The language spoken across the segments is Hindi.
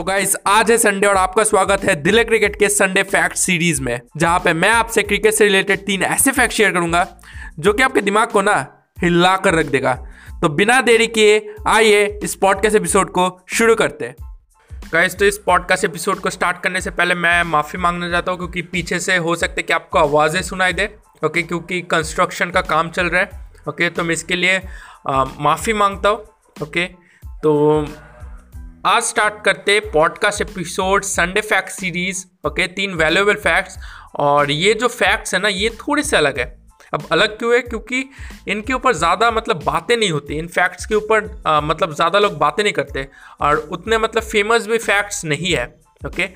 तो गाइस आज है संडे और आपका स्वागत है दिल्ली क्रिकेट के संडे फैक्ट सीरीज़ में, जहाँ पे मैं आपसे क्रिकेट से रिलेटेड तीन ऐसे फैक्ट शेयर करूँगा, जो कि आपके दिमाग को ना हिला कर रख देगा। तो बिना देरी किए, आइए इस पॉडकास्ट एपिसोड को शुरू करते हैं। गाइस तो इस पॉडकास्ट एपिसोड को स्टार्ट करने से पहले मैं माफ़ी मांगना चाहता हूँ, क्योंकि पीछे से हो सकते कि आपको आवाज़ें सुनाई दे ओके क्योंकि कंस्ट्रक्शन का काम चल रहा है ओके तो मैं इसके लिए माफ़ी माँगता हूँ ओके तो आज स्टार्ट करते podcast episode Sunday fact series okay तीन वैल्यूएबल फैक्ट्स और ये जो फैक्ट्स है ना, ये थोड़े से अलग है। अब अलग क्यों है? क्योंकि इनके ऊपर ज़्यादा मतलब बातें नहीं होती। इन फैक्ट्स के ऊपर मतलब ज़्यादा लोग बातें नहीं करते और उतने मतलब फ़ेमस भी फैक्ट्स नहीं है ओके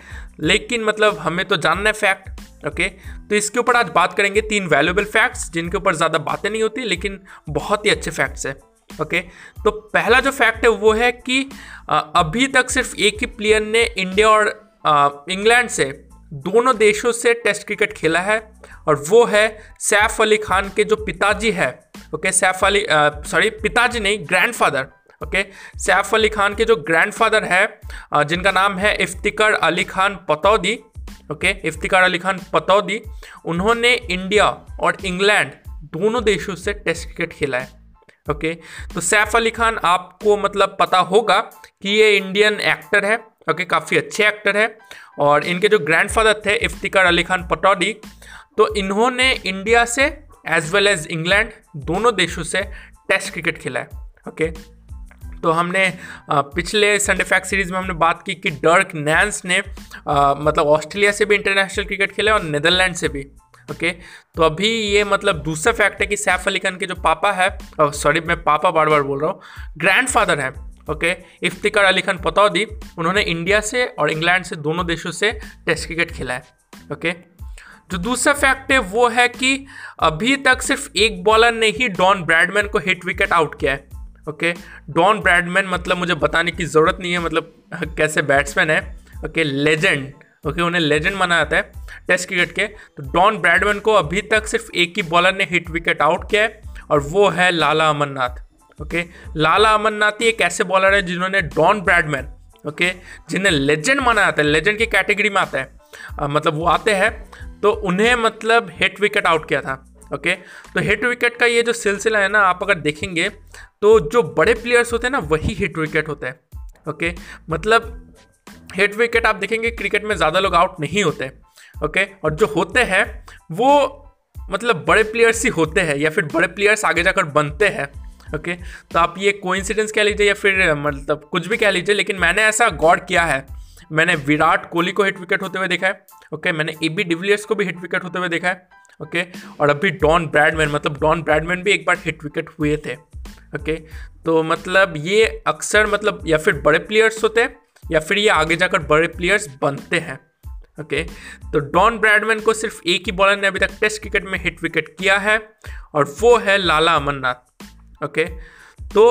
लेकिन मतलब हमें तो जानना है फैक्ट ओके तो इसके ऊपर आज बात करेंगे तीन वैल्यूएबल फैक्ट्स जिनके ऊपर ज़्यादा बातें नहीं होती, लेकिन बहुत ही अच्छे फैक्ट्स है। ओके? तो पहला जो फैक्ट है वो है कि अभी तक सिर्फ़ एक ही प्लेयर ने इंडिया और इंग्लैंड से दोनों देशों से टेस्ट क्रिकेट खेला है, और वो है सैफ अली खान के जो पिताजी है, ओके? सैफ अली सॉरी पिताजी नहीं ग्रैंडफादर ओके? सैफ अली खान के जो ग्रैंडफादर है जिनका नाम है इफ्तिकार अली खान पतौदी, ओके? इफ्तिकार अली खान पतौदी, उन्होंने इंडिया और इंग्लैंड दोनों देशों से टेस्ट क्रिकेट खेला है। ओके? तो सैफ अली खान, आपको मतलब पता होगा कि ये इंडियन एक्टर है, ओके? काफ़ी अच्छे एक्टर है। और इनके जो ग्रैंडफादर थे, इफ्तिकार अली खान पटौडी तो इन्होंने इंडिया से एज वेल एज इंग्लैंड दोनों देशों से टेस्ट क्रिकेट खेला है, ओके? तो हमने पिछले संडे फैक्ट सीरीज़ में हमने बात की कि डर्क नैंस ने मतलब ऑस्ट्रेलिया से भी इंटरनेशनल क्रिकेट खेला और नीदरलैंड से भी। ओके? तो अभी ये मतलब दूसरा फैक्ट है कि सैफ अली खान के जो पापा है सॉरी मैं पापा बार बार बोल रहा हूँ ग्रैंड फादर है, ओके? इफ्तिकार अली खान पतौदी, उन्होंने इंडिया से और इंग्लैंड से दोनों देशों से टेस्ट क्रिकेट खेला है, ओके? जो दूसरा फैक्ट है वो है कि अभी तक सिर्फ़ एक बॉलर ने ही डॉन ब्रैडमैन को हिट विकेट आउट किया है, ओके? डॉन ब्रैडमैन मतलब मुझे बताने की ज़रूरत नहीं है मतलब कैसे बैट्समैन है, ओके? लेजेंड ओके उन्हें लेजेंड माना जाता है टेस्ट क्रिकेट के। तो डॉन ब्रैडमैन को अभी तक सिर्फ़ एक ही बॉलर ने हिट विकेट आउट किया है और वो है लाला अमरनाथ ओके। लाला अमरनाथ ही एक ऐसे बॉलर है जिन्होंने डॉन ब्रैडमैन ओके जिन्हें लेजेंड माना जाता है लेजेंड की कैटेगरी में आता है आ, मतलब वो आते हैं तो उन्हें मतलब हिट विकेट आउट किया था ओके। तो हिट विकेट का ये जो सिलसिला है ना आप अगर देखेंगे तो जो बड़े प्लेयर्स होते हैं ना वही हिट विकेट होते हैं ओके। मतलब हिट विकेट आप देखेंगे, क्रिकेट में ज़्यादा लोग आउट नहीं होते, ओके? और जो होते हैं, वो मतलब बड़े प्लेयर्स ही होते हैं, या फिर बड़े प्लेयर्स आगे जाकर बनते हैं, ओके? तो आप ये कोइंसिडेंस कह लीजिए, या फिर मतलब कुछ भी कह लीजिए, लेकिन मैंने ऐसा गौर किया है। मैंने विराट कोहली को हिट विकेट होते हुए देखा है, ओके? मैंने ए बी डिविलियर्स को भी हिट विकेट होते हुए देखा है, ओके? और अभी डॉन ब्रैडमैन मतलब डॉन ब्रैडमैन भी एक बार हिट विकेट हुए थे, ओके? तो मतलब ये अक्सर मतलब या फिर बड़े प्लेयर्स होते हैं या फिर ये आगे जाकर बड़े प्लेयर्स बनते हैं ओके तो डॉन ब्रैडमैन को सिर्फ़ एक ही बॉलर ने अभी तक टेस्ट क्रिकेट में हिट विकेट किया है और वो है लाला अमरनाथ ओके तो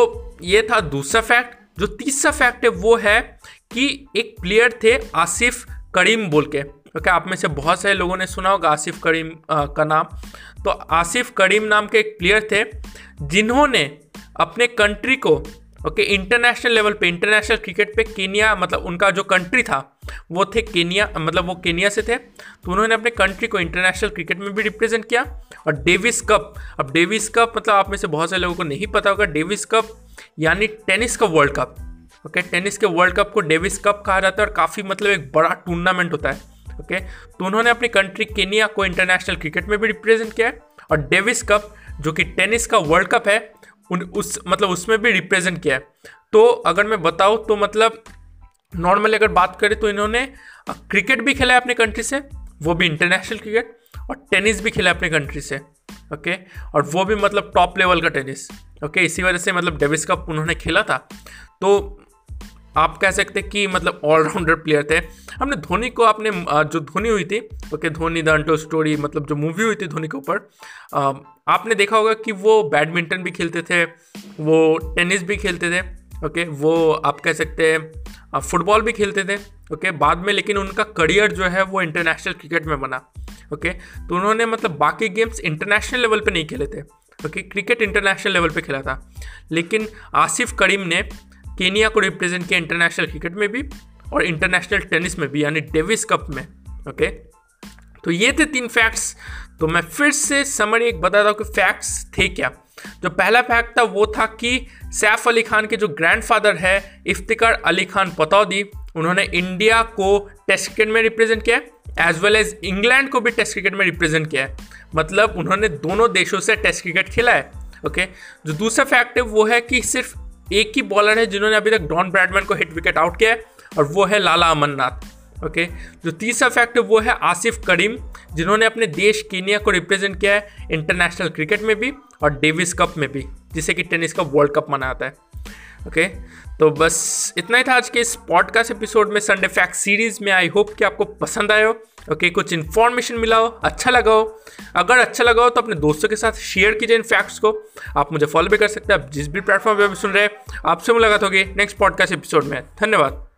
ये था दूसरा फैक्ट जो तीसरा फैक्ट है वो है कि एक प्लेयर थे आसिफ करीम बोल के ओके आप में से बहुत सारे लोगों ने सुना होगा आसिफ करीम आ, का नाम। तो आसिफ करीम नाम के एक प्लेयर थे जिन्होंने अपने कंट्री को ओके इंटरनेशनल लेवल पे इंटरनेशनल क्रिकेट पे केनिया मतलब उनका जो कंट्री था, वो थे केनिया मतलब वो केनिया से थे। तो उन्होंने अपने कंट्री को इंटरनेशनल क्रिकेट में भी रिप्रेजेंट किया। और डेविस कप अब डेविस कप मतलब आप में से बहुत सारे लोगों को नहीं पता होगा डेविस कप यानी टेनिस का वर्ल्ड कप ओके टेनिस के वर्ल्ड कप को डेविस कप कहा जाता है और काफ़ी मतलब एक बड़ा टूर्नामेंट होता है। ओके तो उन्होंने अपनी कंट्री केनिया को इंटरनेशनल क्रिकेट में भी रिप्रेजेंट किया है। और डेविस कप जो कि टेनिस का वर्ल्ड कप है उन, उस मतलब उसमें भी रिप्रेजेंट किया है। तो अगर मैं बताऊँ तो मतलब नॉर्मली अगर बात करें तो इन्होंने क्रिकेट भी खेला है अपने कंट्री से, वो भी इंटरनेशनल क्रिकेट और टेनिस भी खेला है अपने कंट्री से ओके और वो भी मतलब टॉप लेवल का टेनिस ओके इसी वजह से मतलब डेविस कप उन्होंने खेला था। तो आप कह सकते हैं कि मतलब ऑलराउंडर प्लेयर थे। हमने धोनी को आपने जो धोनी हुई थी, okay, Dhoni the untold story मतलब जो मूवी हुई थी धोनी के ऊपर आपने देखा होगा कि वो बैडमिंटन भी खेलते थे, वो टेनिस भी खेलते थे, ओके, वो आप कह सकते हैं फुटबॉल भी खेलते थे, ओके, बाद में लेकिन उनका करियर जो है वो इंटरनेशनल क्रिकेट में बना, ओके तो उन्होंने मतलब बाकी गेम्स इंटरनेशनल लेवल पे नहीं खेले थे, ओके क्रिकेट इंटरनेशनल लेवल पे खेला था। लेकिन आसिफ करीम ने केनिया को रिप्रेजेंट किया इंटरनेशनल क्रिकेट में भी और इंटरनेशनल टेनिस में भी, यानी डेविस कप में ओके तो ये थे तीन फैक्ट्स तो मैं फिर से समरी एक बताता हूँ कि फैक्ट्स थे क्या। जो पहला फैक्ट था वो था कि सैफ अली खान के जो ग्रैंडफादर है, इफ्तिकार अली खान पतौदी, उन्होंने इंडिया को टेस्ट क्रिकेट में रिप्रेजेंट किया एज वेल एज इंग्लैंड को भी टेस्ट क्रिकेट में रिप्रेजेंट किया है। मतलब उन्होंने दोनों देशों से टेस्ट क्रिकेट खेला है ओके जो दूसरा फैक्ट है वो है कि सिर्फ़ एक ही बॉलर है जिन्होंने अभी तक डॉन ब्रैडमैन को हिट विकेट आउट किया है, और वो है लाला अमरनाथ ओके जो तीसरा फैक्ट वो है आसिफ करीम, जिन्होंने अपने देश कीनिया को रिप्रेजेंट किया है इंटरनेशनल क्रिकेट में भी और डेविस कप में भी, जिसे कि टेनिस का वर्ल्ड कप मना आता है ओके तो बस इतना ही था आज के इस पॉडकास्ट एपिसोड में संडे फैक्ट सीरीज़ में। आई होप कि आपको पसंद आए हो। ओके okay, कुछ इन्फॉर्मेशन मिला हो अच्छा लगा हो अगर अच्छा लगा हो तो अपने दोस्तों के साथ शेयर कीजिए इन फैक्ट्स को। आप मुझे फॉलो भी कर सकते हैं आप जिस भी प्लेटफॉर्म पर भी सुन रहे हैं आपसे मुलाकात होगी नेक्स्ट पॉडकास्ट एपिसोड में। धन्यवाद।